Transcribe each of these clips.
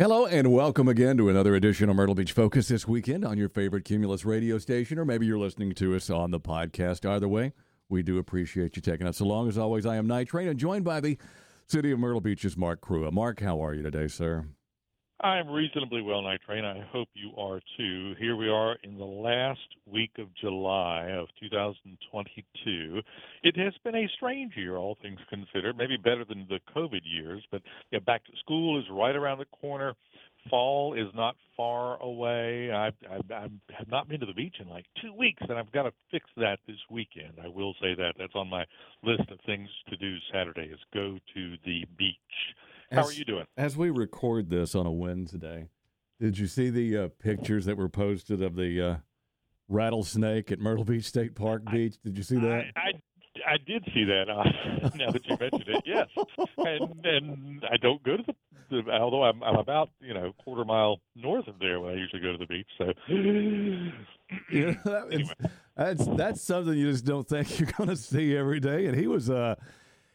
Hello and welcome again to another edition of Myrtle Beach Focus this weekend on your favorite Cumulus radio station, or maybe you're listening to us on the podcast. Either way, we do appreciate you taking us along. As always, I am Night Train and joined by the City of Myrtle Beach's Mark Kruea. Mark, how are you today, sir? I'm reasonably well, Night Train. I hope you are too. Here we are in the last week of July of 2022. It has been a strange year, all things considered. Maybe better than the COVID years, but yeah, back to school is right around the corner. Fall is not far away. I, I, I have not been to the beach in like two weeks, and I've got to fix that this weekend. I will say that that's on my list of things to do Saturday is go to the beach. How As- are you doing? As we record this on a Wednesday, did you see the uh, pictures that were posted of the uh, rattlesnake at Myrtle Beach State Park Beach? Did you see that? I, I I did see that. Uh, now that you mentioned it, yes, and and I don't go to the, the although I'm I'm about you know quarter mile north of there when I usually go to the beach. So You know, that is- that's that's something you just don't think you're going to see every day. And he was uh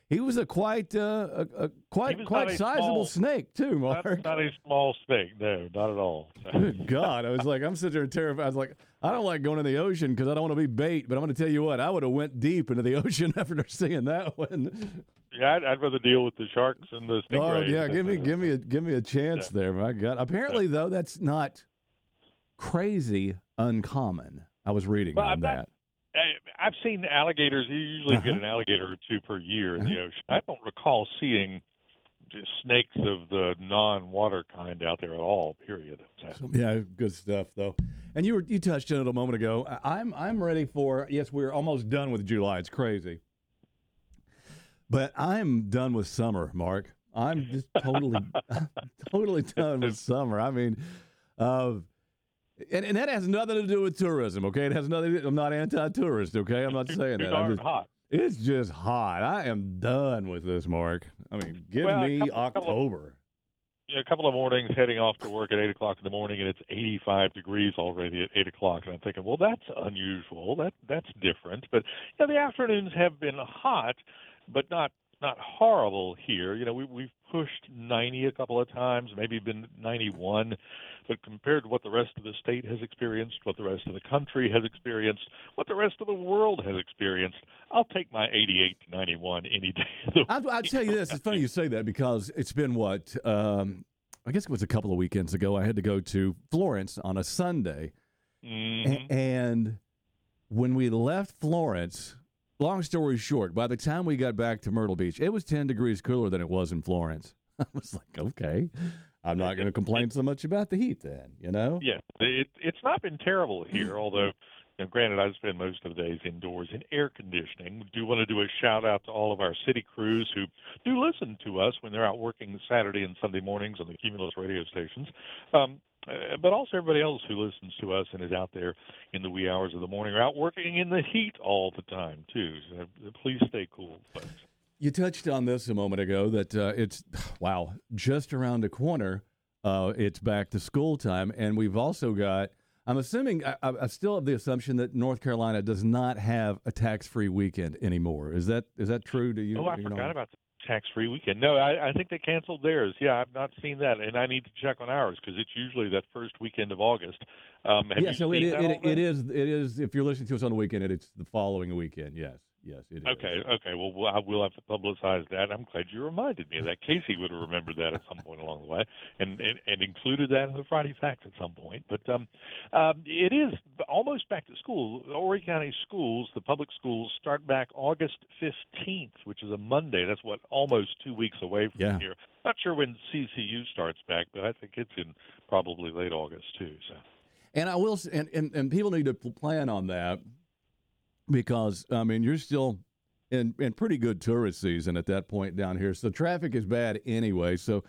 he was a quite uh, a, a quite quite sizable small- snake too, Mark. that's not a small snake. No, not at all. Good God, I was like, I'm sitting there terrified. I was like, I don't like going in the ocean because I don't want to be bait. But I'm going to tell you what, I would have went deep into the ocean after seeing that one. yeah, I'd, I'd rather deal with the sharks and the Oh yeah, give me give me a give me a chance there, my God. Apparently though, that's not crazy uncommon. I was reading Well, on I'm that. I, I've seen alligators. You usually get Uh-huh. an alligator or two per year in the Uh-huh. ocean. I don't recall seeing snakes of the non-water kind out there at all. Period. So, Yeah, good stuff though. And you were you touched on it a moment ago. I'm I'm ready for yes, we're almost done with July. It's crazy. But I'm done with summer, Mark. I'm just totally totally done with summer. I mean, uh and, and that has nothing to do with tourism, okay? It has nothing. I'm not anti-tourist, okay? I'm not saying that. I'm just, hot. it's just hot. I am done with this, Mark. I mean, give Well, me couple- couple of- October. Yeah, a couple of mornings heading off to work at eight o'clock in the morning, and it's 85 degrees already at eight o'clock, and I'm thinking, well, that's unusual. That that's different. But you know, the afternoons have been hot, but not not horrible here. You know, we we've pushed 90 a couple of times, maybe been 91, but compared to what the rest of the state has experienced, what the rest of the country has experienced, what the rest of the world has experienced, I'll take my 88 to 91 any day. Of the I'll, I'll tell you this. It's funny you say that because it's been what? Um, I guess it was a couple of weekends ago. I had to go to Florence on a Sunday. A- Mhm. and when we left Florence, long story short, by the time we got back to Myrtle Beach, it was 10 degrees cooler than it was in Florence. I was like, okay, I'm not going to complain so much about the heat then, you know? Yeah, it, it's not been terrible here, although, you know, granted, I spend most of the days indoors in air conditioning. We Do want to do a shout out to all of our city crews who do listen to us when they're out working Saturday and Sunday mornings on the Cumulus radio stations. Um, uh, but also everybody else who listens to us and is out there in the wee hours of the morning or out working in the heat all the time, too. So uh, please stay cool, folks. You touched on this a moment ago that uh, it's, wow, just around the corner, uh, it's back to school time. And we've also got, I'm assuming, I, I still have the assumption that North Carolina does not have a tax free weekend anymore. Is that is that true? Do you? Oh, I you forgot know? about the tax-free weekend. No, I, I think they canceled theirs. Yeah, I've not seen that, and I need to check on ours because it's usually that first weekend of August. Um, yeah, so it, it, it, is it is if you're listening to us on the weekend, it, it's the following weekend. Yes, yes, it is. Okay, okay. Well, we'll- I will have to publicize that. I'm glad you reminded me of that. Casey would have remembered that at some point along the way, and and, and included that in the Friday Facts at some point. But um, um, it is almost back to school. Horry County schools, the public schools, start back August 15th, which is a Monday. That's what almost two weeks away from Yeah. here. Not sure when CCU starts back, but I think it's in probably late August too. So. And I will, and, and and people need to plan on that because I mean you're still in in pretty good tourist season at that point down here, so traffic is bad anyway. So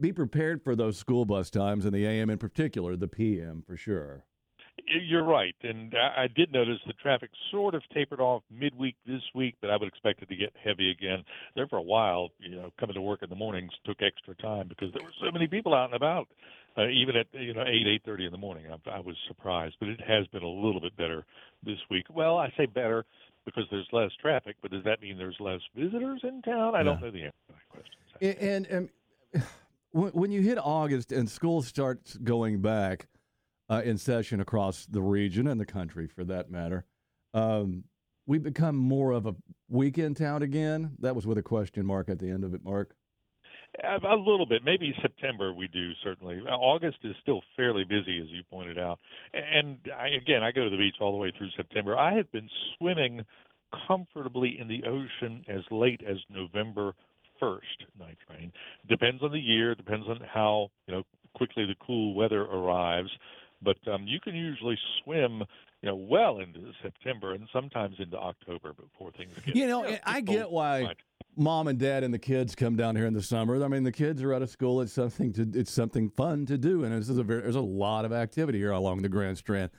be prepared for those school bus times in the AM in particular, the PM for sure. You're right, and I did notice the traffic sort of tapered off midweek this week, but I would expect it to get heavy again. There for a while, you know, coming to work in the mornings took extra time because there were so many people out and about, uh, even at you know eight eight thirty in the morning. I, I was surprised, but it has been a little bit better this week. Well, I say better because there's less traffic, but does that mean there's less visitors in town? I don't know the answer to that question. And, and, and when, when you hit August and school starts going back uh, in session across the region and the country, for that matter, um, we become more of a weekend town again. That was with a question mark at the end of it, Mark. A little bit, maybe September we do certainly. August is still fairly busy, as you pointed out. And I, again, I go to the beach all the way through September. I have been swimming comfortably in the ocean as late as November 1st, night train. Depends on the year, depends on how you know quickly the cool weather arrives. But um, you can usually swim you know, well into September and sometimes into October before things get. You know, I get why much. Mom and dad and the kids come down here in the summer. I mean, the kids are out of school. It's something to it's something fun to do, and this is a very, there's a lot of activity here along the Grand Strand.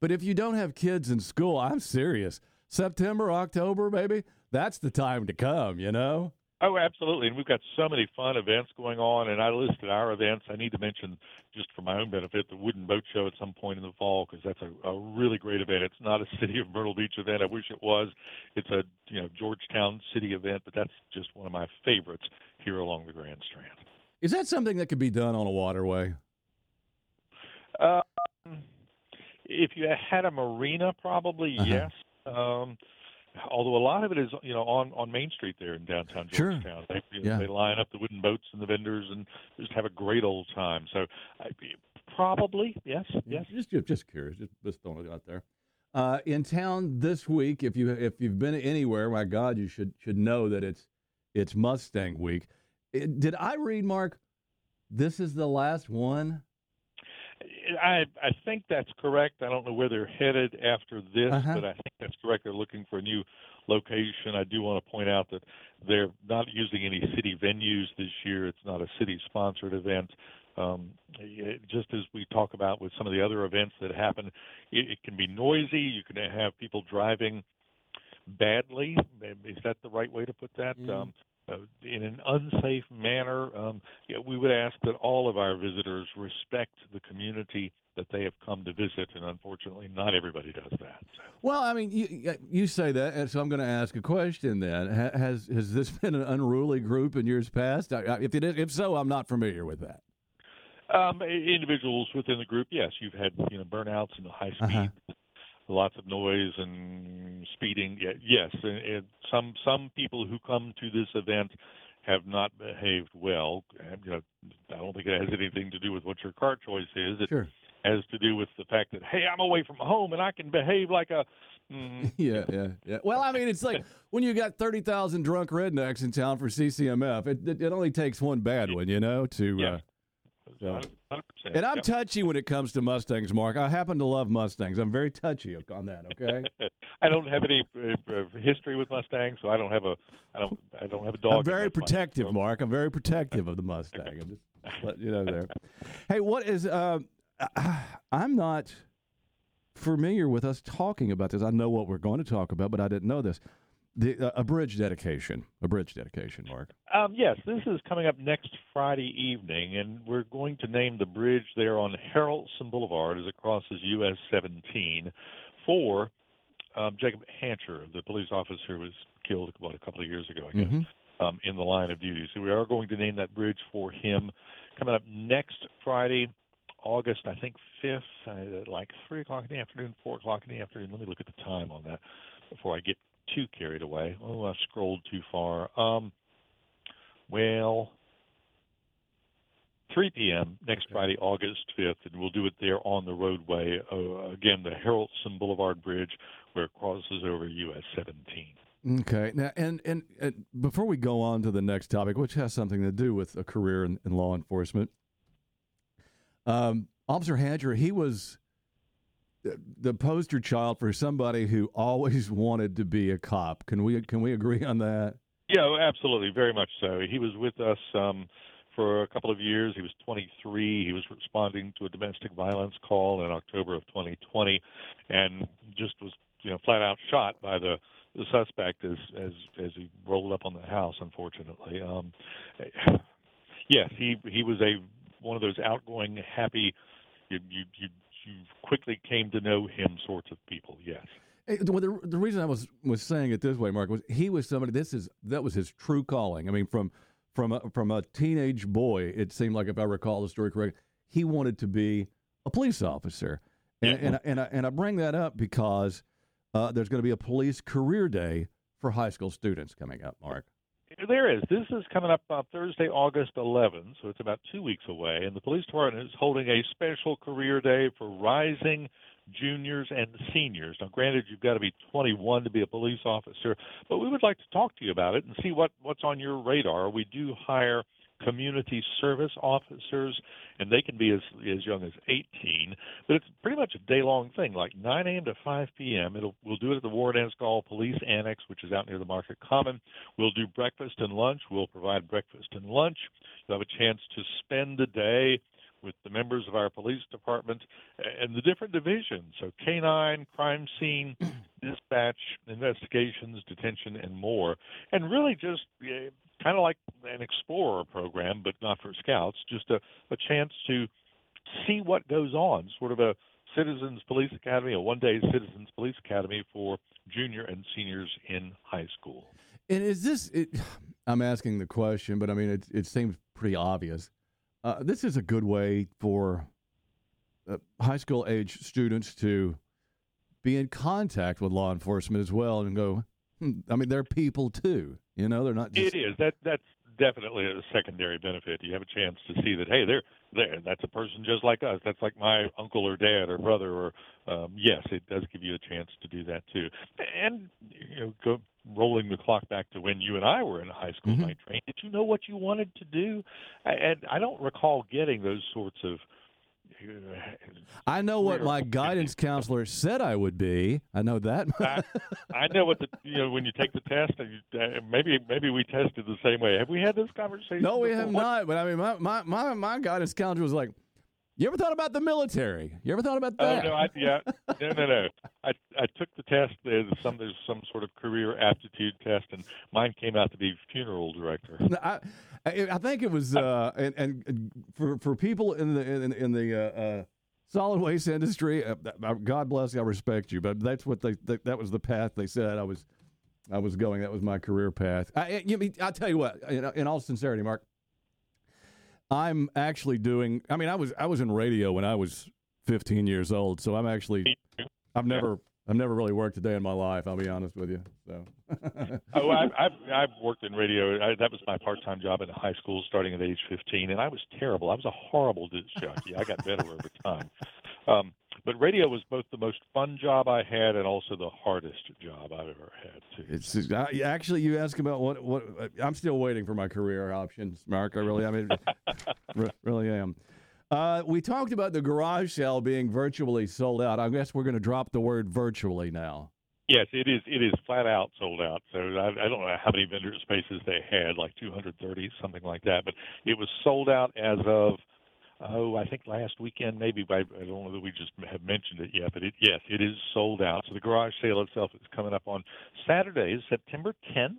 But if you don't have kids in school, I'm serious. September, October, maybe that's the time to come. You know. Oh, absolutely. And we've got so many fun events going on. And I listed our events. I need to mention, just for my own benefit, the Wooden Boat Show at some point in the fall because that's a, a really great event. It's not a City of Myrtle Beach event. I wish it was. It's a you know Georgetown City event, but that's just one of my favorites here along the Grand Strand. Is that something that could be done on a waterway? Um, if you had a marina, probably uh-huh. yes. Um, although a lot of it is you know on on Main Street there in downtown Georgetown. Sure. They you know, yeah. they line up the wooden boats and the vendors and just have a great old time. So I, probably yes, yes. Just just curious, just, just throwing it out there. Uh, in town this week, if you if you've been anywhere, my God, you should should know that it's it's Mustang Week. It, did I read Mark? This is the last one. I I think that's correct. I don't know where they're headed after this, uh-huh. but I think that's correct. They're looking for a new location. I do want to point out that they're not using any city venues this year. It's not a city sponsored event. Um, it, just as we talk about with some of the other events that happen, it, it can be noisy. You can have people driving badly. Is that the right way to put that? Mm. Um, uh, in an unsafe manner. Um, yeah, we would ask that all of our visitors respect the community that they have come to visit, and unfortunately, not everybody does that. So. Well, I mean, you, you say that, and so I'm going to ask a question. Then, has has this been an unruly group in years past? If it is, if so, I'm not familiar with that. Um, individuals within the group, yes, you've had you know burnouts and high speed. Uh-huh lots of noise and speeding. Yes, and, and some some people who come to this event have not behaved well. You know, I don't think it has anything to do with what your car choice is. It sure. has to do with the fact that hey, I'm away from home and I can behave like a. Mm. yeah, yeah, yeah. Well, I mean, it's like when you got thirty thousand drunk rednecks in town for CCMF. It, it, it only takes one bad one, you know, to. Yeah. Uh, so. And I'm yep. touchy when it comes to Mustangs, Mark. I happen to love Mustangs. I'm very touchy on that. Okay. I don't have any uh, history with Mustangs, so I don't have a, I don't, I don't have a dog. I'm very protective, Mark. I'm very protective of the Mustang. I'm just letting you know there. Hey, what is? Uh, I'm not familiar with us talking about this. I know what we're going to talk about, but I didn't know this. The, uh, a bridge dedication, a bridge dedication, Mark. Um, yes, this is coming up next Friday evening, and we're going to name the bridge there on Harrelson Boulevard as it crosses US 17 for um, Jacob Hancher, the police officer who was killed about a couple of years ago, I guess, mm-hmm. um, in the line of duty. So we are going to name that bridge for him coming up next Friday, August, I think, 5th, uh, like 3 o'clock in the afternoon, 4 o'clock in the afternoon. Let me look at the time on that before I get too carried away. Oh, I scrolled too far. Um, well, 3 p.m. next Friday, August 5th, and we'll do it there on the roadway. Uh, again, the Harrelson Boulevard Bridge, where it crosses over US 17. Okay. Now, and, and, and before we go on to the next topic, which has something to do with a career in, in law enforcement, um, Officer Hancher, he was the poster child for somebody who always wanted to be a cop. Can we can we agree on that? Yeah, absolutely, very much so. He was with us um, for a couple of years. He was 23. He was responding to a domestic violence call in October of 2020, and just was you know flat out shot by the the suspect as as as he rolled up on the house. Unfortunately, um, yes, he he was a one of those outgoing, happy. You you you you quickly came to know him sorts of people. Yes. Hey, well, the, the reason I was was saying it this way, Mark, was he was somebody. This is that was his true calling. I mean, from from a, from a teenage boy. It seemed like, if I recall the story correctly, he wanted to be a police officer, and and, and, I, and I bring that up because uh, there's going to be a police career day for high school students coming up. Mark. There is. This is coming up on Thursday, August 11th, so it's about two weeks away. And the police department is holding a special career day for rising juniors and seniors. Now, granted, you've got to be 21 to be a police officer, but we would like to talk to you about it and see what, what's on your radar. We do hire community service officers, and they can be as as young as 18. But it's pretty much a day long thing, like 9 a.m. to 5 p.m. It'll we'll do it at the Warren Anscall Police Annex, which is out near the Market Common. We'll do breakfast and lunch. We'll provide breakfast and lunch. You'll have a chance to spend the day with the members of our police department and the different divisions. So canine, crime scene, dispatch, investigations, detention, and more. And really just uh, kind of like an explorer program, but not for scouts, just a, a chance to see what goes on, sort of a Citizens Police Academy, a one day Citizens Police Academy for junior and seniors in high school. And is this, it, I'm asking the question, but I mean, it, it seems pretty obvious. Uh, this is a good way for uh, high school age students to be in contact with law enforcement as well and go, hmm, I mean, they're people too. You know, they're not. Just... It is that that's definitely a secondary benefit. You have a chance to see that hey, they're there. That's a person just like us. That's like my uncle or dad or brother. Or um, yes, it does give you a chance to do that too. And you know, go rolling the clock back to when you and I were in high school mm-hmm. night train. Did you know what you wanted to do? And I don't recall getting those sorts of I know what my guidance counselor said I would be. I know that. I, I, know what the you know when you take the test. You, uh, maybe maybe we tested the same way. Have we had this conversation? No, we before? have not. But I mean, my, my my my guidance counselor was like, "You ever thought about the military? You ever thought about that?" Oh no, I, yeah, no, no, no. I I took the test. There's some there's some sort of career aptitude test, and mine came out to be funeral director. I, I think it was, uh, and, and for for people in the in, in the uh, uh, solid waste industry, uh, God bless you, I respect you, but that's what they that was the path they said I was I was going. That was my career path. I, you, I'll tell you what, in, in all sincerity, Mark, I'm actually doing. I mean, I was I was in radio when I was 15 years old, so I'm actually I've never I've never really worked a day in my life. I'll be honest with you. So. oh, I've, I've I've worked in radio. I, that was my part-time job in high school, starting at age 15, and I was terrible. I was a horrible disc jockey. I got better over time. Um, but radio was both the most fun job I had and also the hardest job I've ever had. Too. It's uh, actually you ask about what what I'm still waiting for my career options, Mark. I really, I mean, really am. Uh, we talked about the garage sale being virtually sold out. I guess we're going to drop the word virtually now. Yes, it is. It is flat out sold out. So I, I don't know how many vendor spaces they had, like 230, something like that. But it was sold out as of oh, I think last weekend, maybe. I, I don't know that we just have mentioned it yet, but it, yes, it is sold out. So the garage sale itself is coming up on Saturday, September 10th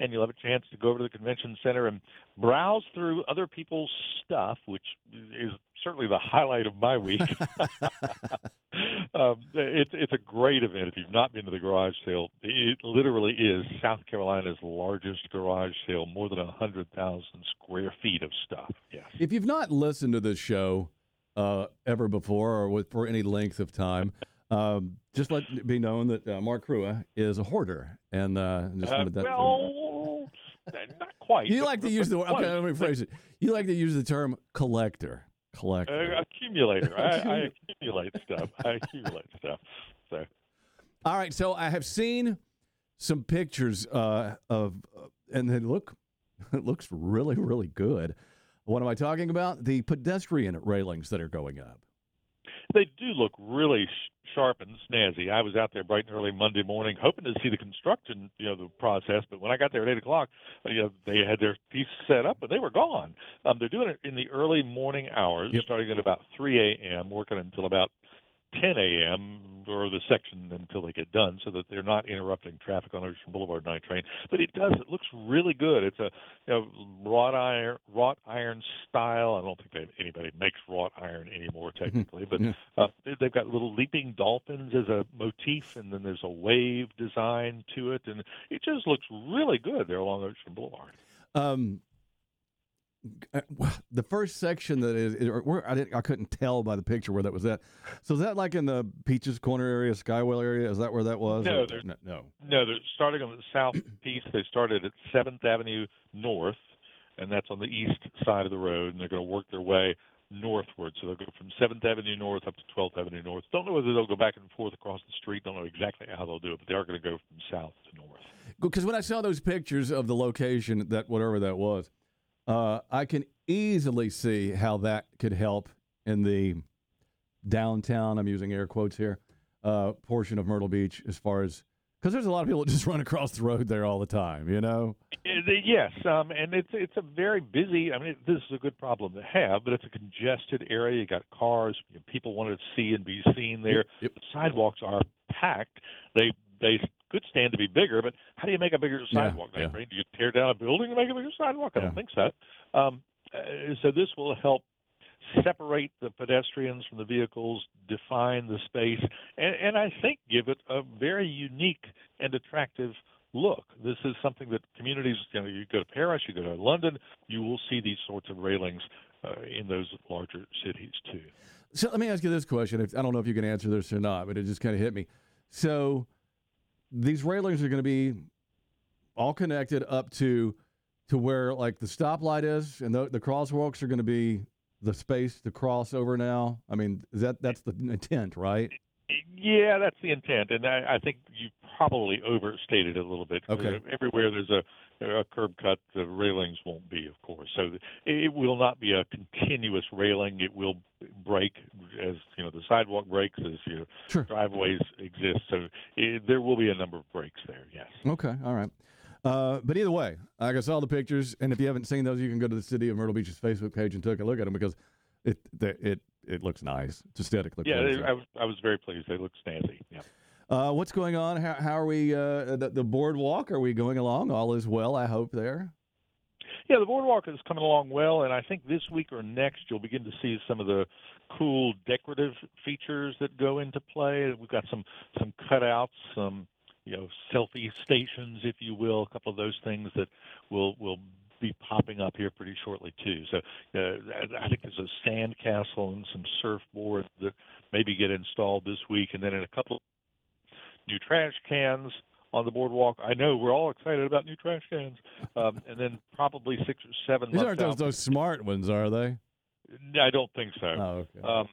and you'll have a chance to go over to the convention center and browse through other people's stuff, which is certainly the highlight of my week. um, it's it's a great event. If you've not been to the garage sale, it literally is South Carolina's largest garage sale, more than a hundred thousand square feet of stuff. Yes. If you've not listened to this show uh, ever before or with, for any length of time. Um, just let it be known that uh, Mark Kruea is a hoarder, and uh, just uh, that. Well, not quite. You like to use the okay. Let me phrase it. You like to use the term collector. Collector. Uh, accumulator. I, I accumulate stuff. I accumulate stuff. So. All right. So I have seen some pictures uh, of, uh, and they look, it looks really, really good. What am I talking about? The pedestrian railings that are going up. They do look really sharp and snazzy. I was out there bright and early Monday morning, hoping to see the construction, you know, the process. But when I got there at eight o'clock, you know, they had their piece set up, but they were gone. Um, they're doing it in the early morning hours, yep. starting at about 3 a.m., working until about 10 a.m. or the section until they get done, so that they're not interrupting traffic on Ocean Boulevard night train. But it does; it looks really good. It's a you know wrought iron, wrought iron style. I don't think that anybody makes wrought iron anymore, mm-hmm. technically, but uh, they've got little leaping dolphins as a motif, and then there's a wave design to it, and it just looks really good there along Ocean Boulevard. Um, Uh, the first section that is, is where I didn't, I couldn't tell by the picture where that was at. So is that like in the Peaches Corner area, SkyWheel area? Is that where that was? No, Or- no, no. No, they're starting on the south piece. They started at Seventh Avenue North, and that's on the east side of the road, and they're going to work their way northward. So they'll go from Seventh Avenue North up to Twelfth Avenue North. Don't know whether they'll go back and forth across the street. Don't know exactly how they'll do it, but they are going to go from south to north. Because when I saw those pictures of the location, that whatever that was, uh, I can easily see how that could help in the downtown. I'm using air quotes here. Uh, portion of Myrtle Beach, as far as because there's a lot of people that just run across the road there all the time. You know. Uh, Yes, um, and it's it's a very busy. I mean, this is a good problem to have, but it's a congested area. You got cars, you know, people want to see and be seen there. Yep. The sidewalks are packed. They they could stand to be bigger, but how do you make a bigger Yeah, sidewalk? yeah. Right? Do you tear down a building to make a bigger sidewalk? I Yeah. don't think so. Um, uh, so this will help separate the pedestrians from the vehicles, define the space, and, and I think give it a very unique and attractive look. This is something that communities, you know, you go to Paris, you go to London, you will see these sorts of railings uh, in those larger cities too. So let me ask you this question. If, I don't know if you can answer this or not, but it just kind of hit me. So these railings are going to be all connected up to to where like the stoplight is, and the, the crosswalks are going to be the space to cross over now. I mean, that that's the intent, right? Yeah, that's the intent, and I, I think you probably overstated it a little bit. Okay. Everywhere there's a a curb cut, the railings won't be, of course. So it will not be a continuous railing. It will break as you know the sidewalk breaks as your Sure. driveways exist. So it, there will be a number of breaks there. Yes. Okay, all right. Uh, but either way, like I saw the pictures, and if you haven't seen those, you can go to the City of Myrtle Beach's Facebook page and take a look at them because it it it, looks nice. It's aesthetically Yeah, pleasing. I was I was very pleased. They look snazzy. Yeah. Uh, what's going on? How, how are we? Uh, the, the boardwalk? Are we going along? All is well, I hope. There. Yeah, the boardwalk is coming along well, and I think this week or next you'll begin to see some of the cool decorative features that go into play. We've got some some cutouts, some you know selfie stations, if you will, a couple of those things that will will be popping up here pretty shortly too. So uh, I think there's a sand castle and some surfboards that maybe get installed this week, and then in a couple new trash cans on the boardwalk. I know we're all excited about new trash cans, um, and then probably six or seven These aren't those out. those smart ones, are they? I don't think so. Oh, okay. Um,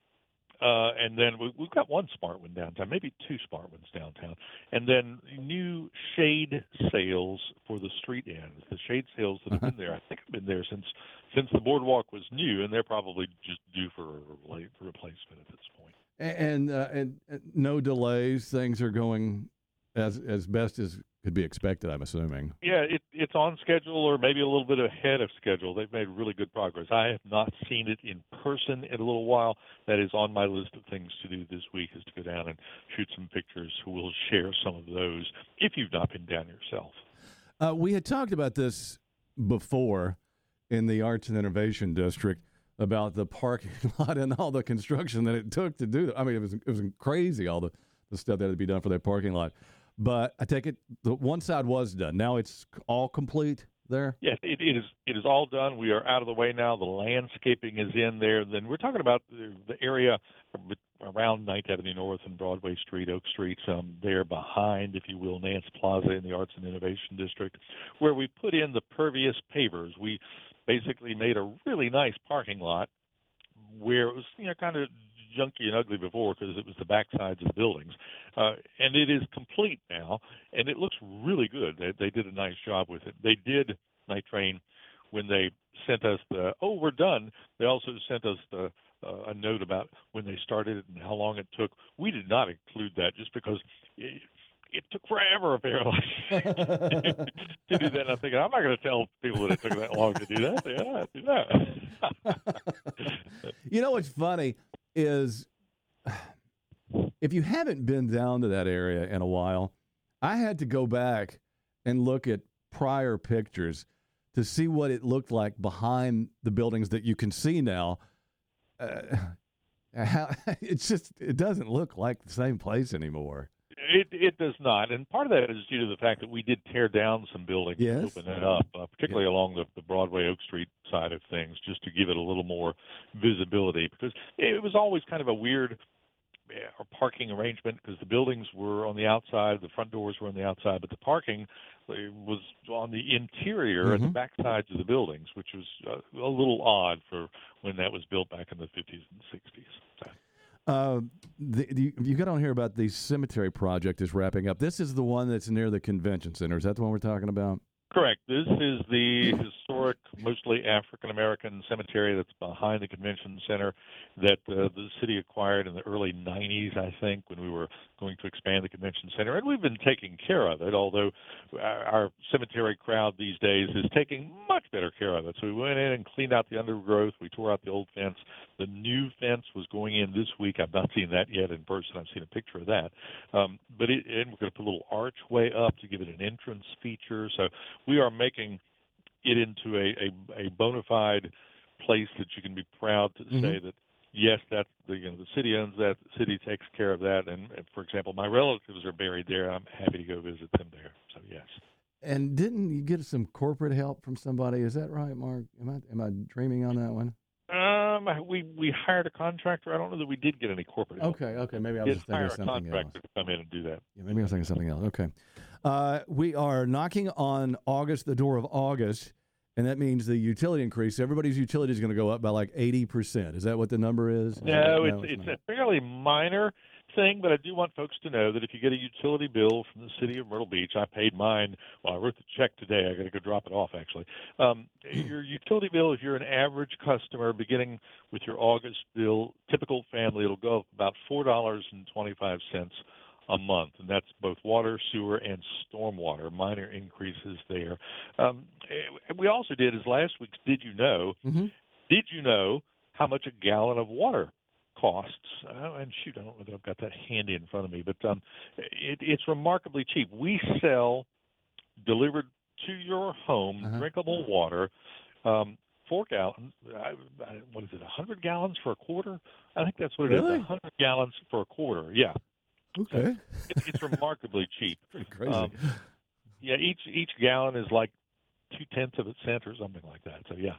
uh, and then we, we've got one smart one downtown, maybe two smart ones downtown, and then new shade sails for the street ends. The shade sails that have been there, I think, have been there since since the boardwalk was new, and they're probably just due for a repla- replacement at this point. and uh, and uh, no delays. Things are going as as best as could be expected. I'm assuming. Yeah, it, it's on schedule or maybe a little bit ahead of schedule. They've made really good progress. I have not seen it in person in a little while. That is on my list of things to do this week is to go down and shoot some pictures. We'll share some of those if you've not been down yourself. Uh, we had talked about this before in the Arts and Innovation District about the parking lot and all the construction that it took to do that. I mean, it was it was crazy all the, the stuff that had to be done for that parking lot. But I take it the one side was done. Now it's all complete there. Yes, it, it is. It is all done. We are out of the way now. The landscaping is in there. Then we're talking about the, the area around Ninth Avenue North and Broadway Street, Oak Street, um, there behind, if you will, Nance Plaza in the Arts and Innovation District, where we put in the pervious pavers. We basically made a really nice parking lot where it was, you know, kind of junky and ugly before because it was the backsides of the buildings, uh, and it is complete now, and it looks really good. They, they did a nice job with it. They did Night Train when they sent us the oh we're done. They also sent us the uh, a note about when they started and how long it took. We did not include that just because it, it took forever apparently to do that. And I'm thinking I'm not going to tell people that it took that long to do that. Yeah, that. You know what's funny is if you haven't been down to that area in a while, I had to go back and look at prior pictures to see what it looked like behind the buildings that you can see now. Uh, how, it's just it doesn't look like the same place anymore. It it does not, and part of that is due to the fact that we did tear down some buildings Yes. and open it up, uh, particularly along the, the Broadway Oak Street side of things, just to give it a little more visibility. Because it was always kind of a weird uh, parking arrangement because the buildings were on the outside, the front doors were on the outside, but the parking uh, was on the interior at the Mhm. back sides of the buildings, which was uh, a little odd for when that was built back in the 50s and 60s. So. Uh, the, you got on here about the cemetery project is wrapping up. This is the one that's near the convention center. Is that the one we're talking about? Correct. This is the historic, mostly African American cemetery that's behind the convention center that uh, the city acquired in the early 90s, I think, when we were going to expand the convention center. And we've been taking care of it, although our cemetery crowd these days is taking much better care of it. So we went in and cleaned out the undergrowth. We tore out the old fence. The new fence was going in this week. I've not seen that yet in person. I've seen a picture of that. Um, but it, and we're going to put a little archway up to give it an entrance feature. So we are making it into a, a, a bona fide place that you can be proud to Mhm. say that yes, that the you know the city owns that, the city takes care of that, and, and for example, my relatives are buried there. I'm happy to go visit them there. So yes, And didn't you get some corporate help from somebody? Is that right, Mark? Am I am I dreaming on that one? um, we we hired a contractor. I don't know that we did get any corporate. help. Okay, okay. Maybe I was thinking hire of a something else. contractor to come in and do that. Yeah, maybe I was thinking something else. Okay. Uh, we are knocking on August, the door of August, and that means the utility increase. Everybody's utility is going to go up by like 80%. Is that what the number is? No, it's it's not. a fairly minor thing, but I do want folks to know that if you get a utility bill from the city of Myrtle Beach, I paid mine. Well, I wrote the check today. I got to go drop it off actually. Um, your utility bill, if you're an average customer, beginning with your August bill, typical family, it'll go up about four dollars and twenty-five cents a month, and that's both water, sewer, and stormwater. Minor increases there. Um, eh, we also did is last week's. Did you know? Mhm. Did you know how much a gallon of water costs? Uh, and shoot, I don't know that I've got that handy in front of me, but um, it, it's remarkably cheap. We sell delivered to your home Uh-huh. drinkable water. Um, Four gallons. I, I, what is it? A hundred gallons for a quarter? I think that's what it is. Really? A hundred gallons for a quarter. Yeah, Okay. it, it's remarkably cheap. Pretty crazy. Um, Yeah, each each gallon is like two tenths of a cent or something like that. So yeah.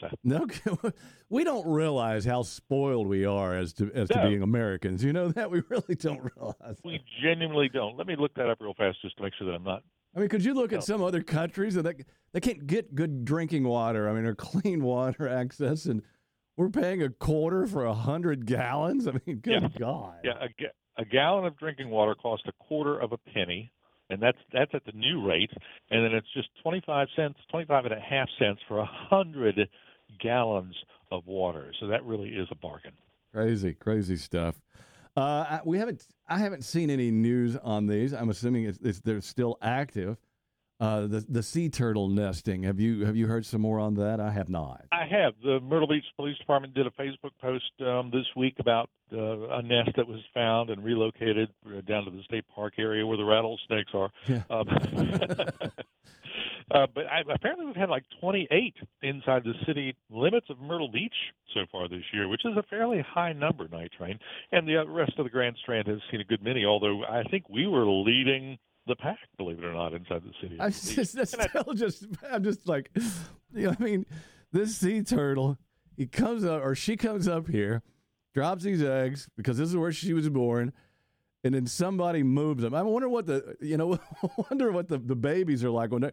So no, we don't realize how spoiled we are as to as to being Americans. You know that we really don't realize. we that. genuinely don't. Let me look that up real fast just to make sure that I'm not. I mean, could you look No. at some other countries and they they can't get good drinking water? I mean, or clean water access, and we're paying a quarter for a hundred gallons. I mean, good Yeah. God. Yeah, a, a gallon of drinking water costs a quarter of a penny, and that's that's at the new rate. And then it's just 25 cents, 25 and a half cents for a hundred gallons of water. So that really is a bargain. Crazy, crazy stuff. Uh, I, we haven't. I haven't seen any news on these. I'm assuming it's, it's they're still active. Uh, the the sea turtle nesting. Have you have you heard some more on that? I have not. I have. The Myrtle Beach Police Department did a Facebook post um, this week about uh, a nest that was found and relocated uh, down to the state park area where the rattlesnakes are. Yeah. Um, uh, but I, apparently, we've had like 28 inside the city limits of Myrtle Beach so far this year, which is a fairly high number, Night Train. And the uh, rest of the Grand Strand has seen a good many, although I think we were leading the pack, believe it or not, inside the city. I Myrtle Beach. just, that's And I- still just. I'm just like, you know, I mean, this sea turtle. He comes up, or she comes up here, drops these eggs because this is where she was born, and then somebody moves them. I wonder what the you know, wonder what the, the babies are like when they.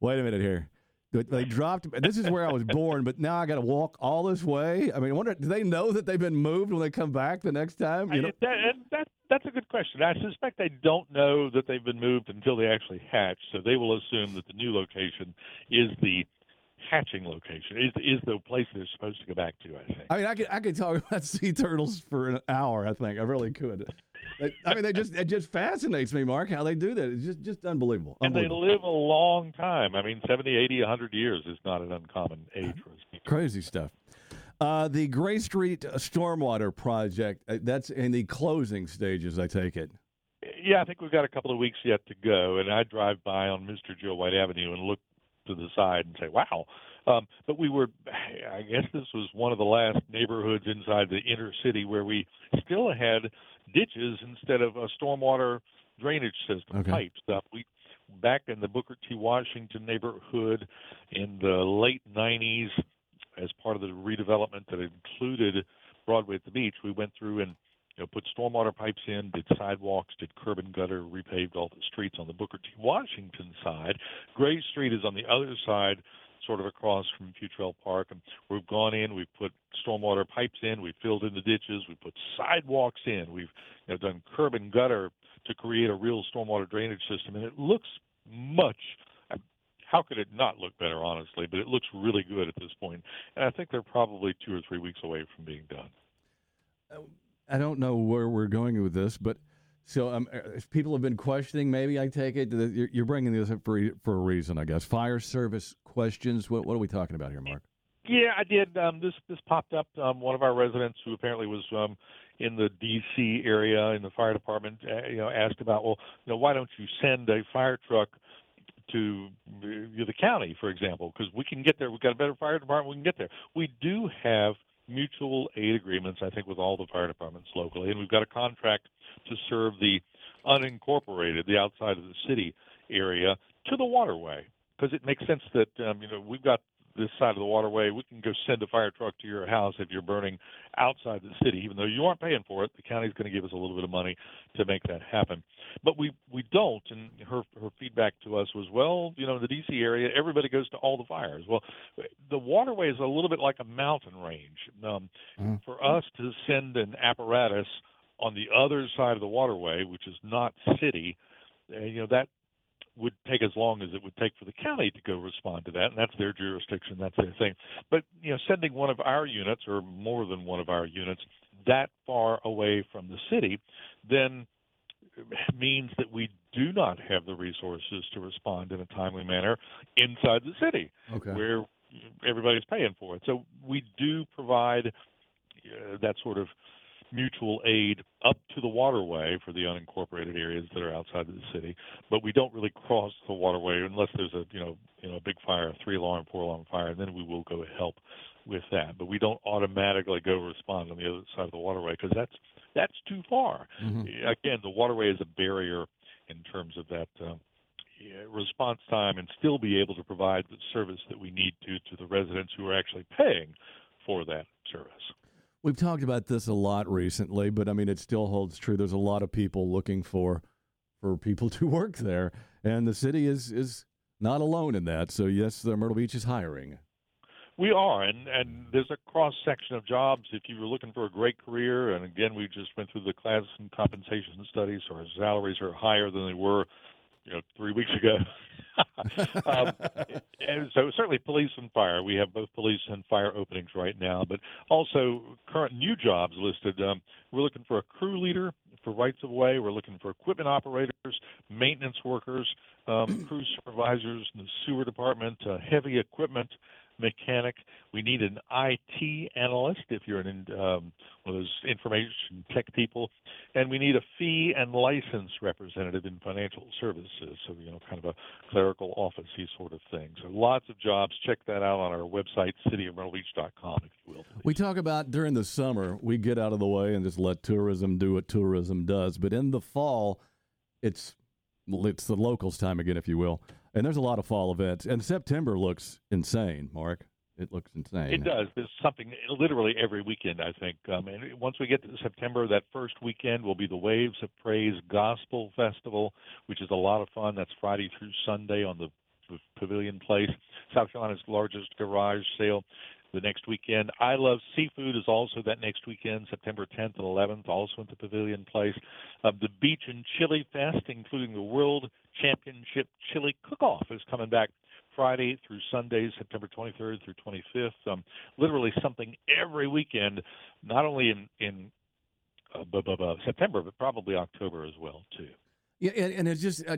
Wait a minute here. They- dropped. This is where I was born, but now I got to walk all this way. I mean, I wonder. Do they know that they've been moved when they come back the next time? You know, I, that, that, that's a good question. I suspect they don't know that they've been moved until they actually hatch, so they will assume that the new location is the hatching location, is is the place they're supposed to go back to. I think. I mean, I could I could talk about sea turtles for an hour. I think I really could. They- I mean, they just it just fascinates me, Mark, how they do that. It's just just unbelievable. and they live a long time. I mean, 70, 80, 100 years is not an uncommon age for a species. Crazy stuff. Uh, the Gray Street uh, Stormwater Project, uh, that's in the closing stages, I take it. Yeah, I think we've got a couple of weeks yet to go, and I drive by on Mr. Joe White Avenue and look to the side and say, "Wow." Um, but we were, I guess, this was one of the last neighborhoods inside the inner city where we still had ditches instead of a stormwater drainage system Okay. pipe stuff. We back in the Booker T. Washington neighborhood in the late '90s, as part of the redevelopment that included Broadway at the beach, we went through and you know, put stormwater pipes in, did sidewalks, did curb and gutter, repaved all the streets on the Booker T. Washington side. Gray Street is on the other side, sort of across from Futrell Park. And we've gone in, we've put stormwater pipes in, we've filled in the ditches, we put sidewalks in, we've you know, done curb and gutter to create a real stormwater drainage system, and it looks much. How could it not look better, honestly? But it looks really good at this point, and I think they're probably two or three weeks away from being done. I don't know where we're going with this, but so um, if people have been questioning, maybe I take it that you're- you're bringing this up for for a reason, I guess. Fire service questions. What what are we talking about here, Mark? Yeah, I did. Um, this this popped up. Um, one of our residents who apparently was um, in the D.C. area in the fire department, uh, you know, asked about, well, you know, why don't you send a fire truck to uh, the county, for example, because we can get there. We've got a better fire department. We can get there. We do have mutual aid agreements, I think, with all the fire departments locally, and we've got a contract to serve the unincorporated, the outside of the city area, to the waterway because it makes sense that um, you know we've got this side of the waterway. We can go send a fire truck to your house if you're burning outside the city, even though you aren't paying for it. The county's going to give us a little bit of money to make that happen, but we we don't. And her her feedback to us was, well, you know, in the D.C. area, everybody goes to all the fires. Well, the waterway is a little bit like a mountain range. Um, Mhm. For us to send an apparatus on the other side of the waterway, which is not city, uh, you know that would take as long as it would take for the county to go respond to that, and that's their jurisdiction, that's their thing. But you know, sending one of our units or more than one of our units that far away from the city, then means that we do not have the resources to respond in a timely manner inside the city Okay. where everybody's paying for it. So we do provide uh, that sort of mutual aid up to the waterway for the unincorporated areas that are outside of the city, but we don't really cross the waterway unless there's a you know you know a big fire, a three alarm, four alarm fire, and then we will go help with that. But we don't automatically go respond on the other side of the waterway because that's that's too far. Mhm. Again, the waterway is a barrier in terms of that. Yeah, response time and still be able to provide the service that we need to to the residents who are actually paying for that service. We've talked about this a lot recently, but I mean, it still holds true. There's a lot of people looking for for people to work there, and the city is is not alone in that. So yes, the Myrtle Beach is hiring. We are, and and there's a cross section of jobs. If you were looking for a great career, and again, we just went through the class and compensation studies, so our salaries are higher than they were, you know, three weeks ago. um, and so certainly police and fire. We have both police and fire openings right now, but also current new jobs listed. Um, we're looking for a crew leader for rights of way. We're looking for equipment operators, maintenance workers, um, crew supervisors in the sewer department, uh, heavy equipment mechanic. We need an IT analyst if you're an um, one of those information tech people, and we need a fee and license representative in financial services. So you know, kind of a clerical officey sort of thing. So lots of jobs. Check that out on our website, cityofmyrtlebeach.com, if you will. We talk about during the summer, we get out of the way and just let tourism do what tourism does. But in the fall, it's it's the locals' time again, if you will. And there's a lot of fall events. And September looks insane, Mark. It looks insane. It does. There's something literally every weekend, I think. Um, and once we get to September, that first weekend will be the Waves of Praise Gospel Festival, which is a lot of fun. That's Friday through Sunday on the Pavilion Place, South Carolina's largest garage sale. The next weekend, I Love Seafood is also that next weekend, September 10th and 11th, also at the Pavilion Place. Uh, the Beach and Chili Fest, including the World Championship Chili Cook-Off, is coming back Friday through Sunday, September 23rd through 25th. Um, literally something every weekend, not only in in uh, bu- bu- bu- September, but probably October as well too. Yeah, and, and it's just uh,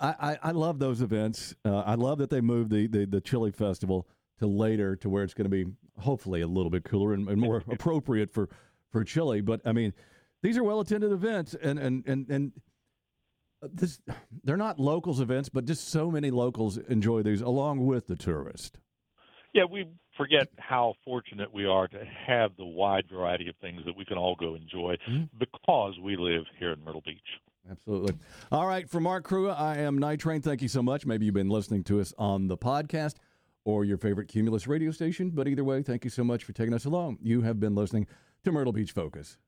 I, I I love those events. Uh, I love that they moved the, the the chili festival to later to where it's going to be hopefully a little bit cooler and, and more appropriate for for chili. But I mean, these are well attended events, and and and and this they're not locals events, but just so many locals enjoy these along with the tourist. Yeah, we forget how fortunate we are to have the wide variety of things that we can all go enjoy Mhm. because we live here in Myrtle Beach. Absolutely. All right, for Mark Kruea, I am Night Train. Thank you so much. Maybe you've been listening to us on the podcast or your favorite Cumulus radio station, but either way, thank you so much for taking us along. You have been listening to Myrtle Beach Focus.